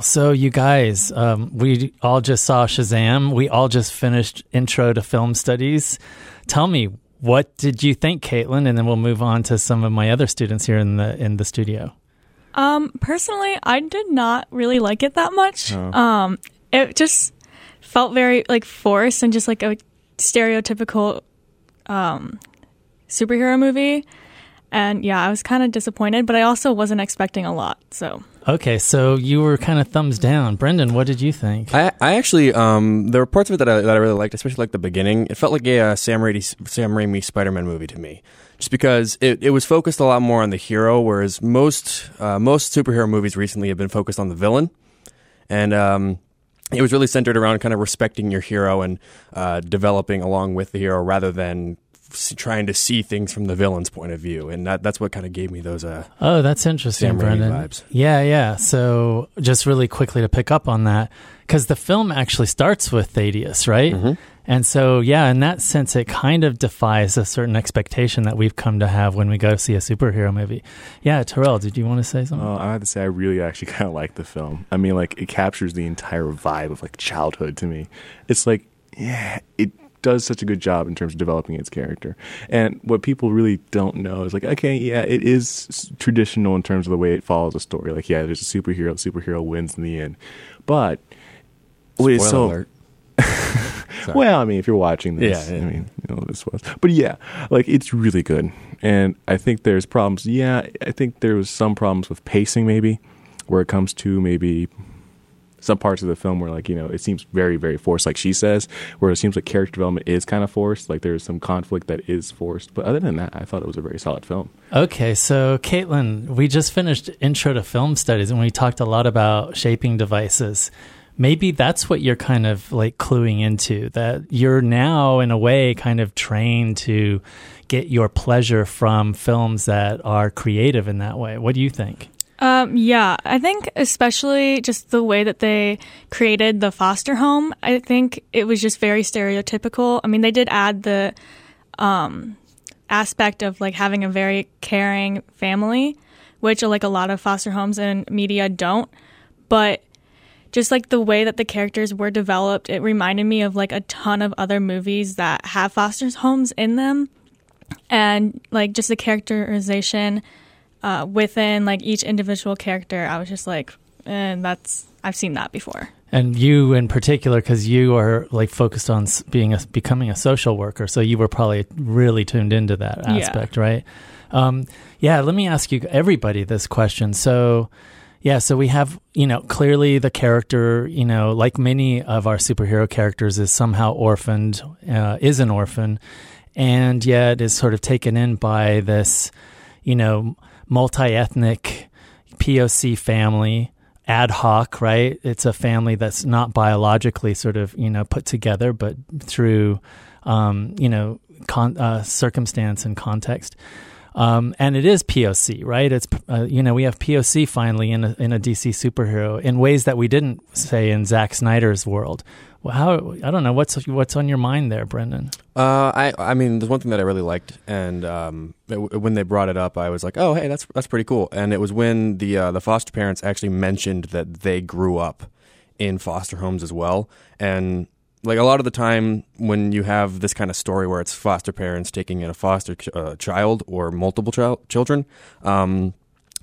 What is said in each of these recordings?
So, you guys, um, we all just saw Shazam. We all just finished Intro to Film Studies. Tell me, what did you think, Caitlin? And then we'll move on to some of my other students here in the in the studio. Um, personally, I did not really like it that much. Um, it just felt very like forced and just like a stereotypical um, superhero movie. And yeah, I was kind of disappointed, but I also wasn't expecting a lot. So Okay, so you were kind of thumbs down. Brendan, what did you think? I, I actually, um, there were parts of it that I, that I really liked, especially like the beginning. It felt like a uh, Sam Raimi, Sam Raimi Spider-Man movie to me, just because it, it was focused a lot more on the hero, whereas most uh, most superhero movies recently have been focused on the villain, and um, it was really centered around kind of respecting your hero and uh, developing along with the hero rather than s- trying to see things from the villain's point of view, and that, that's what kind of gave me those. Uh, Oh, that's interesting, Sam Brendan. vibes. Yeah, yeah. So, just really quickly to pick up on that, because the film actually starts with Thaddeus, right? Mm-hmm. And so, yeah, in that sense, it kind of defies a certain expectation that we've come to have when we go see a superhero movie. Yeah, Terrell, did you want to say something? Oh, I have to say, I really actually kind of like the film. I mean, like, it captures the entire vibe of like childhood to me. It's like, yeah, it does such a good job in terms of developing its character. And what people really don't know is like, okay, yeah, it is traditional in terms of the way it follows a story. Like, yeah, there's a superhero, superhero wins in the end. But what is so alert. Well, I mean, if you're watching this, Yeah, yeah. I mean, you know, this was. But yeah, like it's really good. And I think there's problems. Yeah, I think there was some problems with pacing, maybe, where it comes to maybe some parts of the film where, like, you know, it seems very, very forced, like she says, where it seems like character development is kind of forced. Like there's some conflict that is forced. But other than that, I thought it was a very solid film. Okay, so Caitlin, we just finished Intro to Film Studies and we talked a lot about shaping devices. Maybe that's what you're kind of like cluing into, that you're now, in a way, kind of trained to get your pleasure from films that are creative in that way. What do you think? Um, yeah, I think especially just the way that they created the foster home. I think it was just very stereotypical. I mean, they did add the um, aspect of like having a very caring family, which like a lot of foster homes and media don't. But just like the way that the characters were developed, it reminded me of like a ton of other movies that have foster homes in them, and like just the characterization uh, within like each individual character, I was just like, and that's I've seen that before. And you in particular, because you are like focused on being a, becoming a social worker, so you were probably really tuned into that Yeah. aspect, right? Um, yeah. Let me ask you, everybody, this question. So, yeah, so we have, you know, clearly the character, you know, like many of our superhero characters, is somehow orphaned, uh, is an orphan, and yet is sort of taken in by this, you know, multi ethnic POC family ad hoc, right? It's a family that's not biologically sort of, you know, put together, but through, um, you know, con- uh, circumstance and context. Um, and it is POC, right? It's uh, you know we have POC finally in a, in a DC superhero in ways that we didn't say in Zack Snyder's world. Well, how I don't know what's what's on your mind there, Brendan. Uh, I I mean, there's one thing that I really liked, and um, it- when they brought it up, I was like, oh, hey, that's that's pretty cool. And it was when the uh, the foster parents actually mentioned that they grew up in foster homes as well, and like a lot of the time when you have this kind of story where it's foster parents taking in a foster ch- uh, child or multiple child children. Um,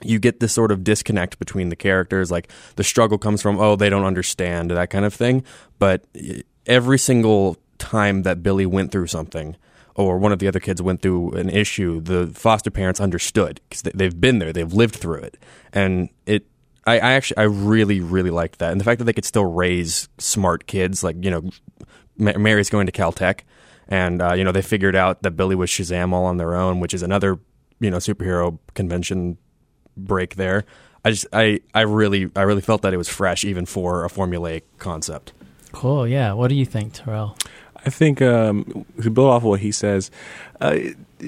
you get this sort of disconnect between the characters. Like the struggle comes from, oh, they don't understand that kind of thing. But every single time that Billy went through something, or one of the other kids went through an issue, the foster parents understood because they've been there, they've lived through it, and it. I, I actually, I really, really liked that, and the fact that they could still raise smart kids, like you know, Ma- Mary's going to Caltech, and uh, you know they figured out that Billy was Shazam all on their own, which is another you know superhero convention break there. I just I I really I really felt that it was fresh even for a formulaic concept. Cool, yeah. What do you think, Terrell? I think um, to build off of what he says, uh,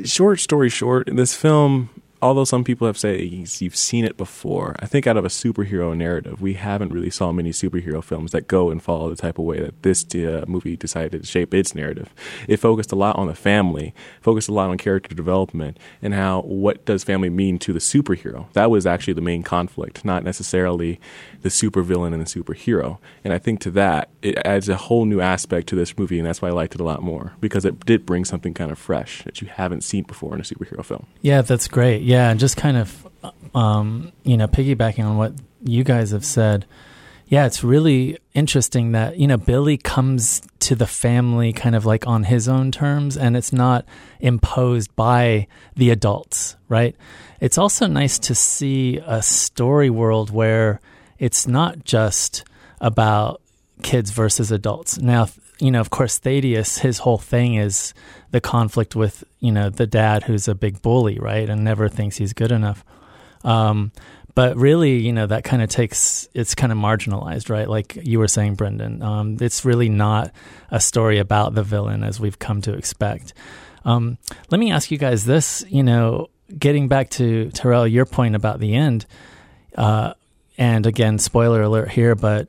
short story short, this film although some people have said you've seen it before, I think out of a superhero narrative, we haven't really saw many superhero films that go and follow the type of way that this uh, movie decided to shape its narrative. It focused a lot on the family, focused a lot on character development, and how what does family mean to the superhero. That was actually the main conflict, not necessarily the supervillain and the superhero. And I think to that, it adds a whole new aspect to this movie, and that's why I liked it a lot more because it did bring something kind of fresh that you haven't seen before in a superhero film. Yeah, that's great. Yeah, and just kind of, um, you know, piggybacking on what you guys have said. Yeah, it's really interesting that, you know, Billy comes to the family kind of like on his own terms and it's not imposed by the adults, right? It's also nice to see a story world where it's not just about kids versus adults. Now, you know, of course, Thaddeus, his whole thing is the conflict with, you know, the dad who's a big bully, right? And never thinks he's good enough. Um, but really, you know, that kind of takes, it's kind of marginalized, right? Like you were saying, Brendan. Um, it's really not a story about the villain as we've come to expect. Um, let me ask you guys this, you know, getting back to Terrell, your point about the end, uh, and again, spoiler alert here, but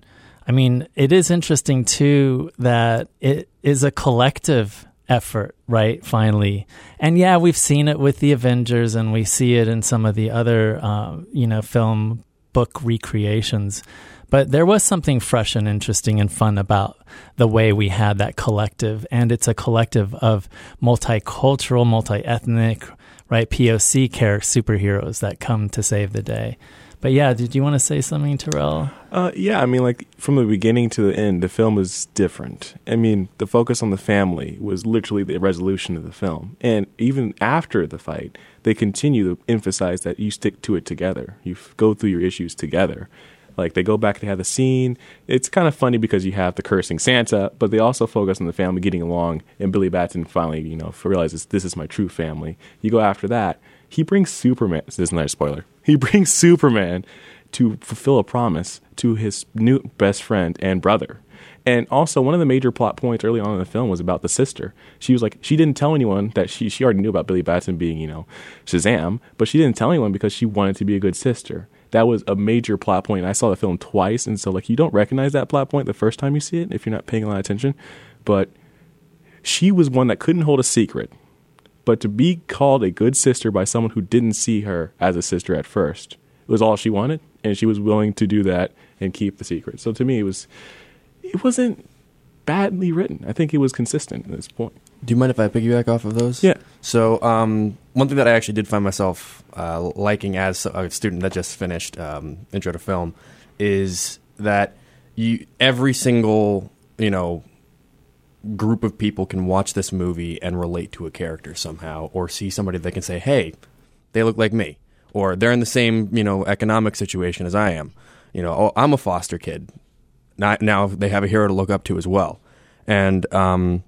I mean, it is interesting too that it is a collective effort, right? Finally. And yeah, we've seen it with the Avengers and we see it in some of the other, uh, you know, film book recreations. But there was something fresh and interesting and fun about the way we had that collective. And it's a collective of multicultural, multi ethnic, right? POC character superheroes that come to save the day. But yeah, did you want to say something, Terrell? Uh, yeah, I mean, like from the beginning to the end, the film was different. I mean, the focus on the family was literally the resolution of the film, and even after the fight, they continue to emphasize that you stick to it together. You f- go through your issues together. Like they go back, they have the scene. It's kind of funny because you have the cursing Santa, but they also focus on the family getting along, and Billy Batson finally, you know, realizes this is my true family. You go after that. He brings Superman. This is not a spoiler. He brings Superman to fulfill a promise to his new best friend and brother. And also, one of the major plot points early on in the film was about the sister. She was like, she didn't tell anyone that she she already knew about Billy Batson being, you know, Shazam, but she didn't tell anyone because she wanted to be a good sister. That was a major plot point. I saw the film twice, and so like you don't recognize that plot point the first time you see it if you're not paying a lot of attention. But she was one that couldn't hold a secret. But to be called a good sister by someone who didn't see her as a sister at first was all she wanted, and she was willing to do that and keep the secret. So to me, it was it wasn't badly written. I think it was consistent at this point. Do you mind if I piggyback off of those? Yeah. So, um, one thing that I actually did find myself uh, liking as a student that just finished um, Intro to Film is that you every single you know group of people can watch this movie and relate to a character somehow, or see somebody that can say, "Hey, they look like me," or they're in the same you know economic situation as I am. You know, oh, I'm a foster kid. Now, now they have a hero to look up to as well. And um,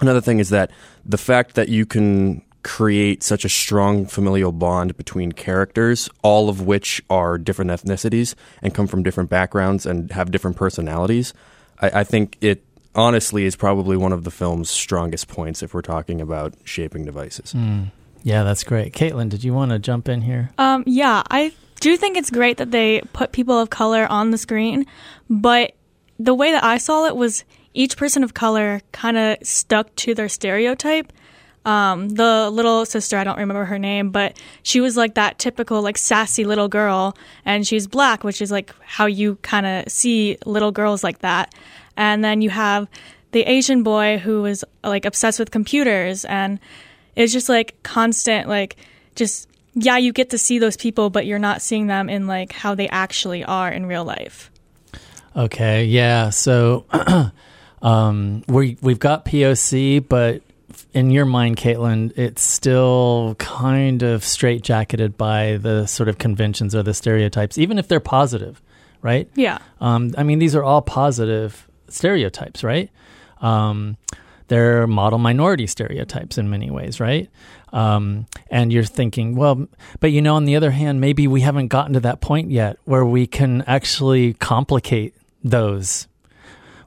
another thing is that the fact that you can create such a strong familial bond between characters, all of which are different ethnicities and come from different backgrounds and have different personalities, I, I think it honestly is probably one of the film's strongest points if we're talking about shaping devices. Mm. Yeah, that's great. Caitlin, did you want to jump in here? Um, yeah, I do think it's great that they put people of color on the screen, but the way that I saw it was each person of color kind of stuck to their stereotype. Um, the little sister, I don't remember her name, but she was like that typical, like sassy little girl, and she's black, which is like how you kind of see little girls like that. And then you have the Asian boy who was like obsessed with computers, and it's just like constant, like, just, yeah, you get to see those people, but you're not seeing them in like how they actually are in real life. Okay, yeah. So um, we we've got POC, but in your mind, Caitlin, it's still kind of straitjacketed by the sort of conventions or the stereotypes, even if they're positive, right? Yeah. Um, I mean, these are all positive stereotypes, right? Um, they're model minority stereotypes in many ways, right? Um, and you're thinking, well, but you know, on the other hand, maybe we haven't gotten to that point yet where we can actually complicate those.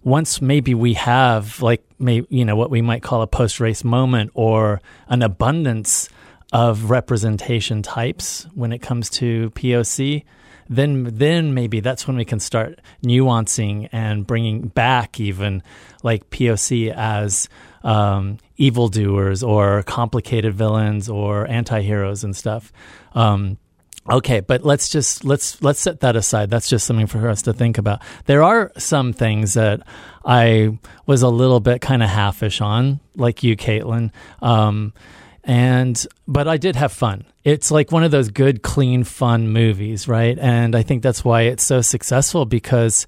Once maybe we have like maybe you know what we might call a post race moment or an abundance of representation types when it comes to POC, then then maybe that's when we can start nuancing and bringing back even like POC as um, evildoers or complicated villains or anti-heroes and stuff. Um, okay, but let's just let's let's set that aside. That's just something for us to think about. There are some things that I was a little bit kind of halfish on, like you, Caitlin. Um, and but I did have fun. It's like one of those good, clean, fun movies, right? And I think that's why it's so successful because,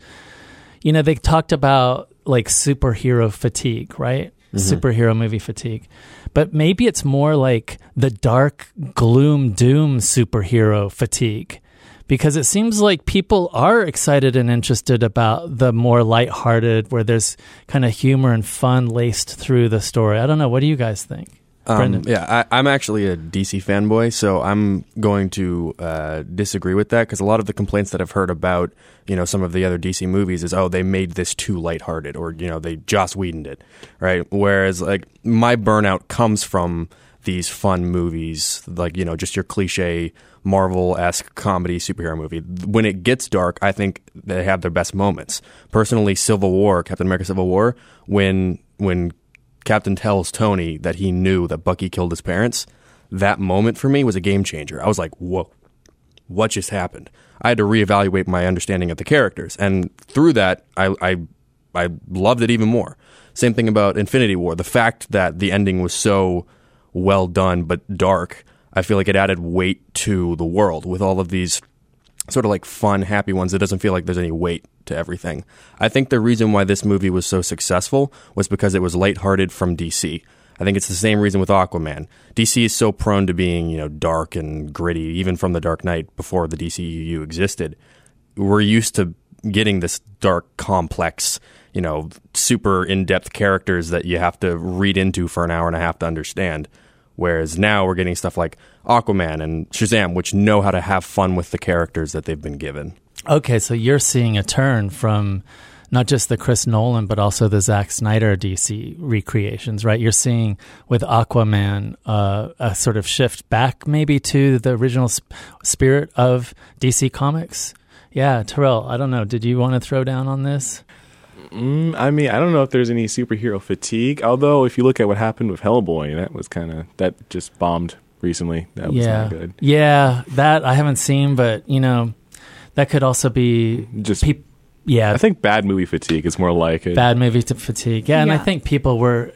you know, they talked about like superhero fatigue, right? Mm-hmm. Superhero movie fatigue. But maybe it's more like the dark, gloom, doom superhero fatigue because it seems like people are excited and interested about the more lighthearted, where there's kind of humor and fun laced through the story. I don't know. What do you guys think? Um, yeah, I, am actually a DC fanboy, so I'm going to uh, disagree with that because a lot of the complaints that I've heard about, you know, some of the other DC movies is, oh, they made this too lighthearted, or you know, they Joss Whedoned it, right? Whereas, like, my burnout comes from these fun movies, like you know, just your cliche Marvel esque comedy superhero movie. When it gets dark, I think they have their best moments. Personally, Civil War, Captain America: Civil War, when when Captain tells Tony that he knew that Bucky killed his parents, that moment for me was a game changer. I was like, whoa, what just happened? I had to reevaluate my understanding of the characters. And through that, I, I, I loved it even more. Same thing about Infinity War. The fact that the ending was so well done but dark, I feel like it added weight to the world with all of these sort of like fun, happy ones. It doesn't feel like there's any weight to everything. I think the reason why this movie was so successful was because it was lighthearted from DC. I think it's the same reason with Aquaman. DC is so prone to being, you know, dark and gritty, even from The Dark Knight before the DCEU existed. We're used to getting this dark, complex, you know, super in depth characters that you have to read into for an hour and a half to understand. Whereas now we're getting stuff like Aquaman and Shazam, which know how to have fun with the characters that they've been given. Okay, so you're seeing a turn from not just the Chris Nolan, but also the Zack Snyder DC recreations, right? You're seeing with Aquaman uh, a sort of shift back maybe to the original sp- spirit of DC Comics. Yeah, Terrell, I don't know. Did you want to throw down on this? Mm, I mean, I don't know if there's any superhero fatigue. Although, if you look at what happened with Hellboy, that was kind of that just bombed recently. That was yeah. not good. Yeah, that I haven't seen, but you know, that could also be just. Pe- yeah, I think bad movie fatigue is more like it. Bad movie fatigue. Yeah, yeah, and I think people were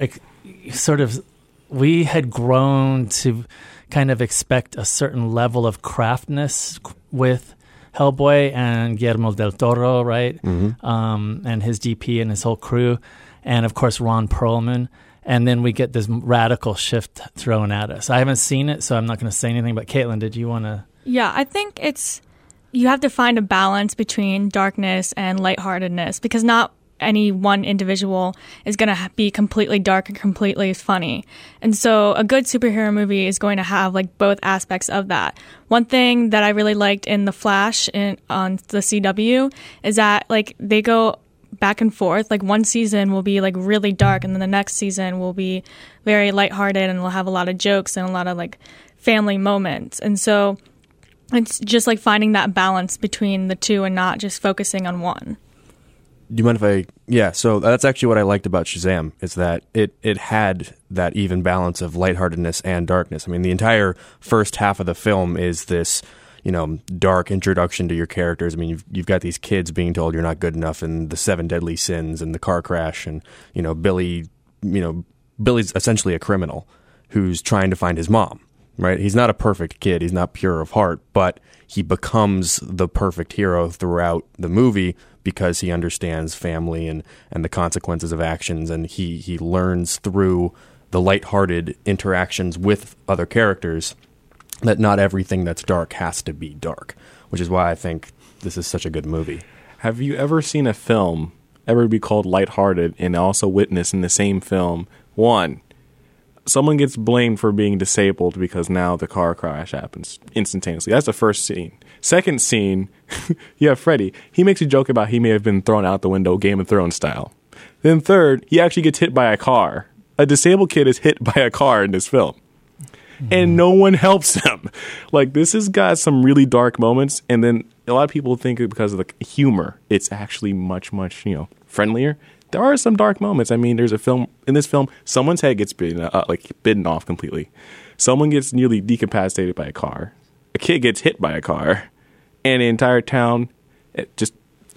sort of. We had grown to kind of expect a certain level of craftness with Hellboy and Guillermo del Toro, right? Mm-hmm. Um, and his DP and his whole crew, and of course Ron Perlman. And then we get this radical shift thrown at us. I haven't seen it, so I'm not going to say anything. But Caitlin, did you want to? Yeah, I think it's you have to find a balance between darkness and lightheartedness because not any one individual is going to be completely dark and completely funny. And so a good superhero movie is going to have like both aspects of that. One thing that I really liked in The Flash in on the CW is that like they go back and forth. Like one season will be like really dark and then the next season will be very lighthearted and we'll have a lot of jokes and a lot of like family moments. And so it's just like finding that balance between the two and not just focusing on one. Do you mind if I? Yeah, so that's actually what I liked about Shazam is that it it had that even balance of lightheartedness and darkness. I mean, the entire first half of the film is this, you know, dark introduction to your characters. I mean, you've you've got these kids being told you're not good enough, and the seven deadly sins, and the car crash, and you know, Billy, you know, Billy's essentially a criminal who's trying to find his mom. Right? He's not a perfect kid. He's not pure of heart, but he becomes the perfect hero throughout the movie because he understands family and, and the consequences of actions, and he, he learns through the lighthearted interactions with other characters that not everything that's dark has to be dark, which is why I think this is such a good movie. Have you ever seen a film ever be called lighthearted and also witness in the same film one someone gets blamed for being disabled because now the car crash happens instantaneously. That's the first scene. Second scene, you have Freddy. He makes a joke about he may have been thrown out the window, Game of Thrones style. Then third, he actually gets hit by a car. A disabled kid is hit by a car in this film. and no one helps him. Like this has got some really dark moments, and then a lot of people think because of the humor, it's actually much much you know friendlier. There are some dark moments. I mean, there's a film in this film. Someone's head gets bitten, uh, like bitten off completely. Someone gets nearly decapacitated by a car. A kid gets hit by a car, and the entire town. It just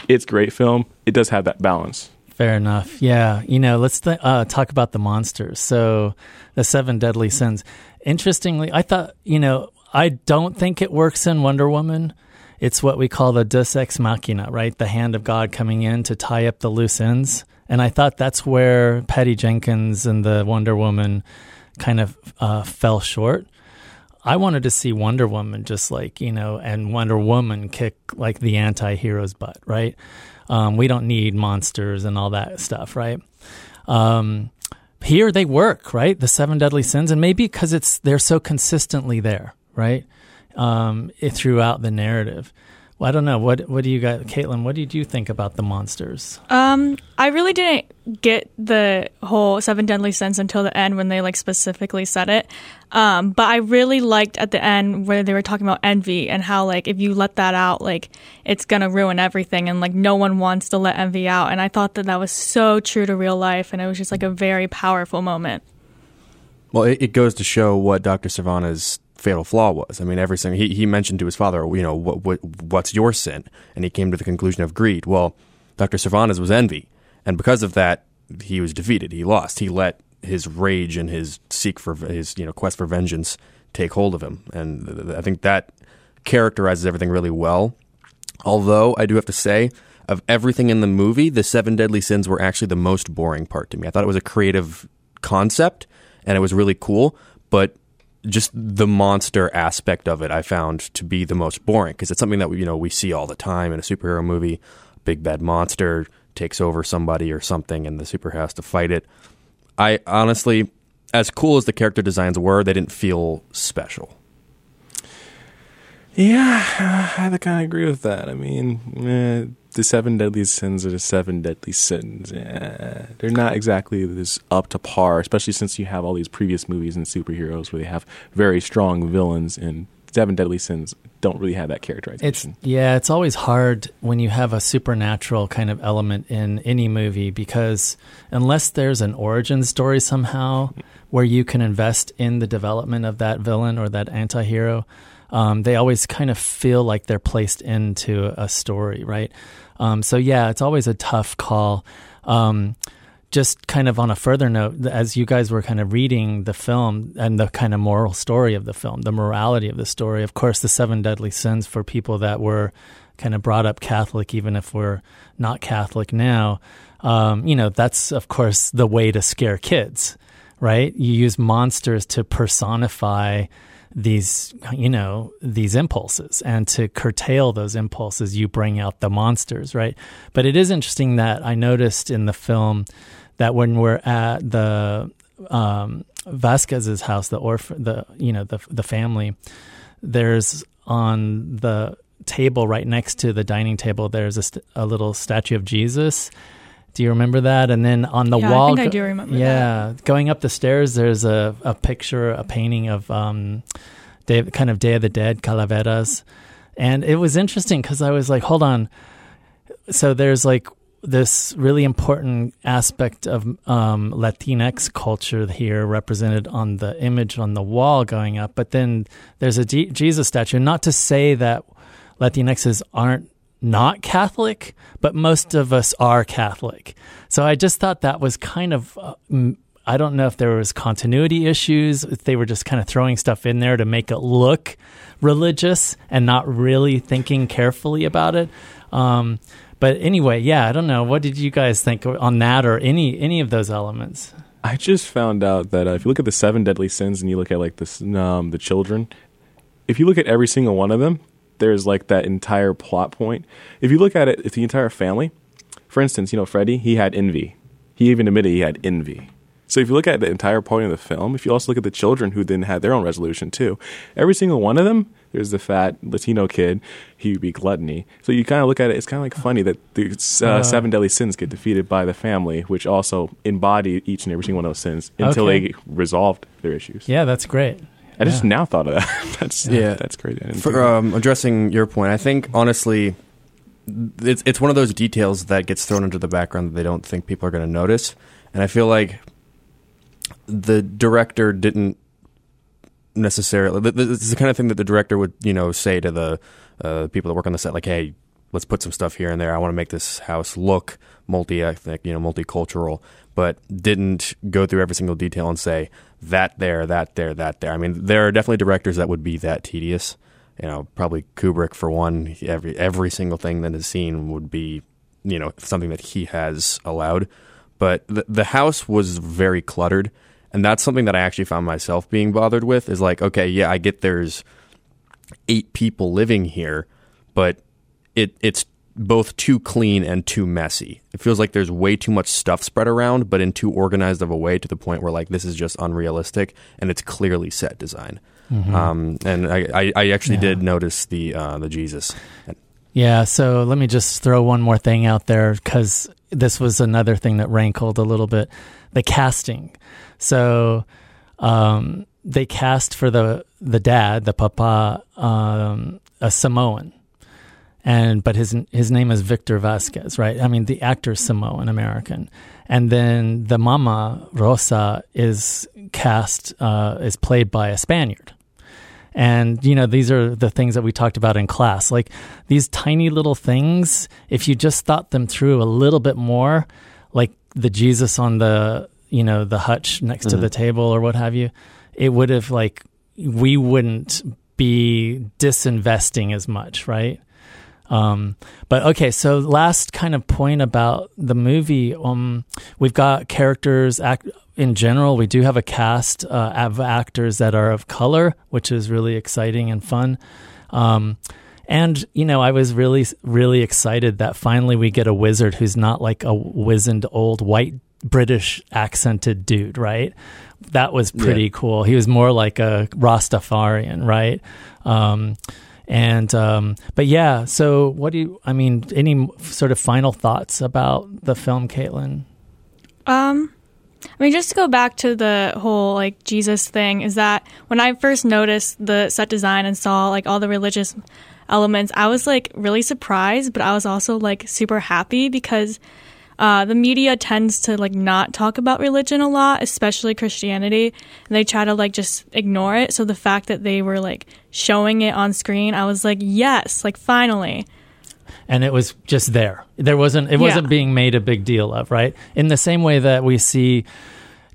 it's great film. It does have that balance. Fair enough. Yeah. You know, let's th- uh, talk about the monsters. So, the seven deadly sins. Interestingly, I thought, you know, I don't think it works in Wonder Woman. It's what we call the deus ex machina, right? The hand of God coming in to tie up the loose ends. And I thought that's where Patty Jenkins and the Wonder Woman kind of uh, fell short. I wanted to see Wonder Woman just like, you know, and Wonder Woman kick like the anti hero's butt, right? Um, we don't need monsters and all that stuff, right? Um, here they work, right? The seven deadly sins, and maybe because it's they're so consistently there, right? Um, it, throughout the narrative. Well, I don't know. What what do you got, Caitlin? What did you think about the monsters? Um, I really didn't get the whole seven deadly sins until the end when they like specifically said it. Um, but I really liked at the end where they were talking about envy and how like if you let that out, like it's gonna ruin everything, and like no one wants to let envy out. And I thought that that was so true to real life, and it was just like a very powerful moment. Well, it, it goes to show what Dr. Sivana's fatal flaw was. I mean, every single he, he mentioned to his father, you know, what, what what's your sin, and he came to the conclusion of greed. Well, Dr. Sivana's was envy, and because of that, he was defeated. He lost. He let his rage and his seek for his you know quest for vengeance take hold of him, and I think that characterizes everything really well. Although I do have to say, of everything in the movie, the seven deadly sins were actually the most boring part to me. I thought it was a creative concept and it was really cool, but just the monster aspect of it I found to be the most boring because it's something that we, you know we see all the time in a superhero movie. Big bad monster takes over somebody or something, and the superhero has to fight it. I honestly, as cool as the character designs were, they didn't feel special. Yeah, I kind of agree with that. I mean, eh, the seven deadly sins are the seven deadly sins. Yeah, they're not exactly this up to par, especially since you have all these previous movies and superheroes where they have very strong villains, and seven deadly sins don't really have that It's characterization. yeah, it's always hard when you have a supernatural kind of element in any movie because unless there's an origin story somehow where you can invest in the development of that villain or that anti-hero, um, they always kind of feel like they're placed into a story, right? Um, so yeah, it's always a tough call. Um, just kind of on a further note, as you guys were kind of reading the film and the kind of moral story of the film, the morality of the story, of course, the seven deadly sins for people that were kind of brought up Catholic, even if we're not Catholic now, um, you know, that's of course the way to scare kids, right? You use monsters to personify these you know these impulses. And to curtail those impulses you bring out the monsters right? But it is interesting that i noticed in the film that when we're at the um, vasquez's house the orph the you know the the family there's on the table right next to the dining table there's a, st- a little statue of jesus do you remember that? And then on the Yeah, I wall, think I do remember Yeah, going up the stairs, there's a, a picture, a painting of um, Day, kind of Day of the Dead calaveras, and it was interesting because I was like, hold on. So there's like this really important aspect of um, Latinx culture here represented on the image on the wall going up, but then there's a G- Jesus statue. Not to say that Latinxes aren't not Catholic, but most of us are Catholic. So I just thought that was kind of. Uh, I don't know if there was continuity issues, if they were just kind of throwing stuff in there to make it look religious and not really thinking carefully about it. Um, but anyway, yeah, I don't know. What did you guys think on that or any any of those elements? I just found out that uh, if you look at the seven deadly sins and you look at like this, um, the children, if you look at every single one of them, there's like that entire plot point. If you look at it, it's the entire family, for instance, you know Freddy, he had envy. He even admitted he had envy. So if you look at the entire point of the film, if you also look at the children who then had their own resolution too, every single one of them, there's the fat Latino kid, he would be gluttony. So you kind of look at it, it's kind of like funny that the uh, Uh. seven deadly sins get defeated by the family, which also embody each and every single one of those sins until Okay. they resolved their issues. Yeah, that's great. I just now thought of that. that's Yeah. that's crazy. I didn't think For um, addressing your point, I think honestly, it's it's one of those details that gets thrown into the background that they don't think people are going to notice, and I feel like the director didn't necessarily. th- th- This is the kind of thing that the director would you know say to the uh, people that work on the set, like, "Hey, let's put some stuff here and there. I want to make this house look multi-ethnic, you know, multicultural." But didn't go through every single detail and say that there, that there, that there. I mean, there are definitely directors that would be that tedious. You know, probably Kubrick for one. Every every single thing that is seen would be, you know, something that he has allowed. But the the house was very cluttered, and that's something that I actually found myself being bothered with. Is like, okay, yeah, I get there's eight people living here, but it it's both too clean and too messy. It feels like there's way too much stuff spread around, but in too organized of a way to the point where like this is just unrealistic and it's clearly set design. Um, and I, I, I actually Mm-hmm. Yeah. did notice the uh, the Jesus. Yeah, so let me just throw one more thing out there because this was another thing that rankled a little bit the casting. So um, they cast for the the dad, the papa, um, a Samoan, and but his his name is Victor Vasquez, right? I mean, the actor is Samoan American, and then the mama Rosa is cast uh, is played by a Spaniard. And, you know, these are the things that we talked about in class. Like these tiny little things, if you just thought them through a little bit more, like the Jesus on the, you know, the hutch next to Mhm. the table or what have you, it would have, like, we wouldn't be disinvesting as much, right? Um, but okay, so last kind of point about the movie. Um, we've got characters act in general. We do have a cast uh, of actors that are of color, which is really exciting and fun. Um, and you know, I was really, really excited that finally we get a wizard who's not like a wizened old white British accented dude, right? That was pretty Yeah. cool. He was more like a Rastafarian, right? And um, but yeah, so what do you? I mean, any sort of final thoughts about the film, Caitlin? Um, I mean, just to go back to the whole like Jesus thing, is that when I first noticed the set design and saw like all the religious elements, I was like really surprised, but I was also like super happy because uh, the media tends to like not talk about religion a lot, especially Christianity, and they try to like just ignore it. So the fact that they were like showing it on screen, I was like, yes, like finally. and it was just there. There wasn't it wasn't being made a big deal of, right? In the same way that we see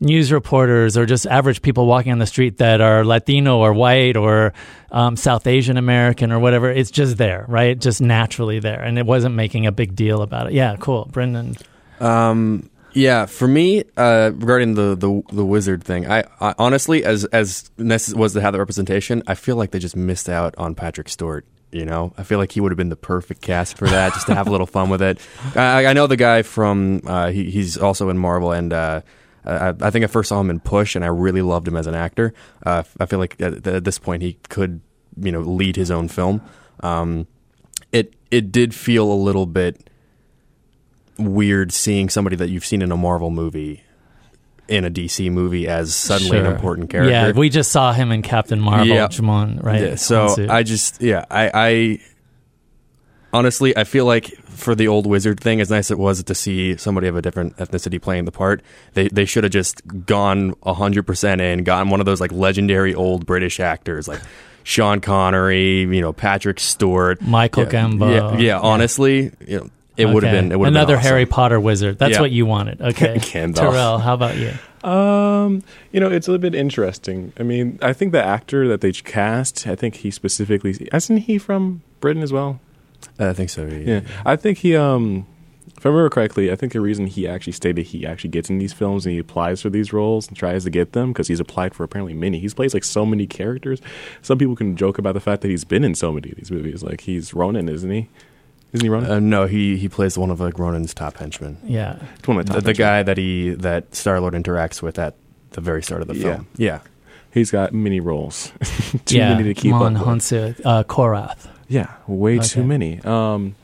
news reporters or just average people walking on the street that are Latino or white or um, South Asian American or whatever, it's just there, right? Just naturally there, and it wasn't making a big deal about it. Yeah, cool, Brendan. Um, yeah, for me, uh, regarding the, the the wizard thing, I, I honestly, as as nice was to have the representation, I feel like they just missed out on Patrick Stewart. You know, I feel like he would have been the perfect cast for that, just to have a little fun with it. I, I know the guy from uh, he, he's also in Marvel, and uh, I, I think I first saw him in Push, and I really loved him as an actor. Uh, I feel like at, at this point he could, you know, lead his own film. Um, it it did feel a little bit weird seeing somebody that you've seen in a Marvel movie in a DC movie as suddenly an important character. Yeah, we just saw him in Captain Marvel, Yeah. Djimon, right? Yeah, so I just yeah, I, I honestly I feel like for the old wizard thing, as nice as it was to see somebody of a different ethnicity playing the part, they they should have just gone hundred percent in, gotten one of those like legendary old British actors like Sean Connery, you know, Patrick Stewart, Michael yeah, Gambon. Yeah, yeah, honestly, you know, it would have been it would another been awesome. Harry Potter wizard. That's Yeah. what you wanted. Okay, Gandalf. Terrell, how about you? Um, you know, it's a little bit interesting. I mean, I think the actor that they cast, I think he specifically, isn't he from Britain as well? I think so. Yeah, I think he. Um, if I remember correctly, I think the reason he actually stated he actually gets in these films and he applies for these roles and tries to get them because he's applied for apparently many. He's plays like so many characters. Some people can joke about the fact that he's been in so many of these movies. Like he's Ronan, isn't he? Isn't he Ronan? Uh, no, he he plays one of like Ronan's top henchmen. Yeah. It's one of The, top the henchmen. guy that he that Star Lord interacts with at the very start of the film. Yeah. He's got many roles. Too yeah. many to keep Mon up with. Hounsou, uh, Korath. Yeah, way too many. Um,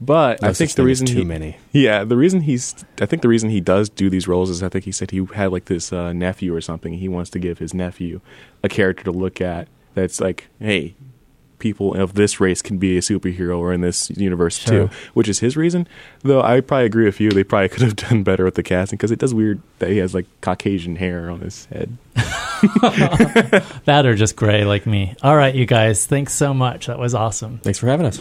But No I think the reason too he, many. Yeah, the reason he's I think the reason he does do these roles is I think he said he had like this uh, nephew or something. He wants to give his nephew a character to look at that's like, hey, people of this race can be a superhero or in this universe Sure. too, which is his reason. Though I probably agree with you. They probably could have done better with the casting because it does weird that he has like Caucasian hair on his head. That or just gray like me. All right, you guys. Thanks so much. That was awesome. Thanks for having us.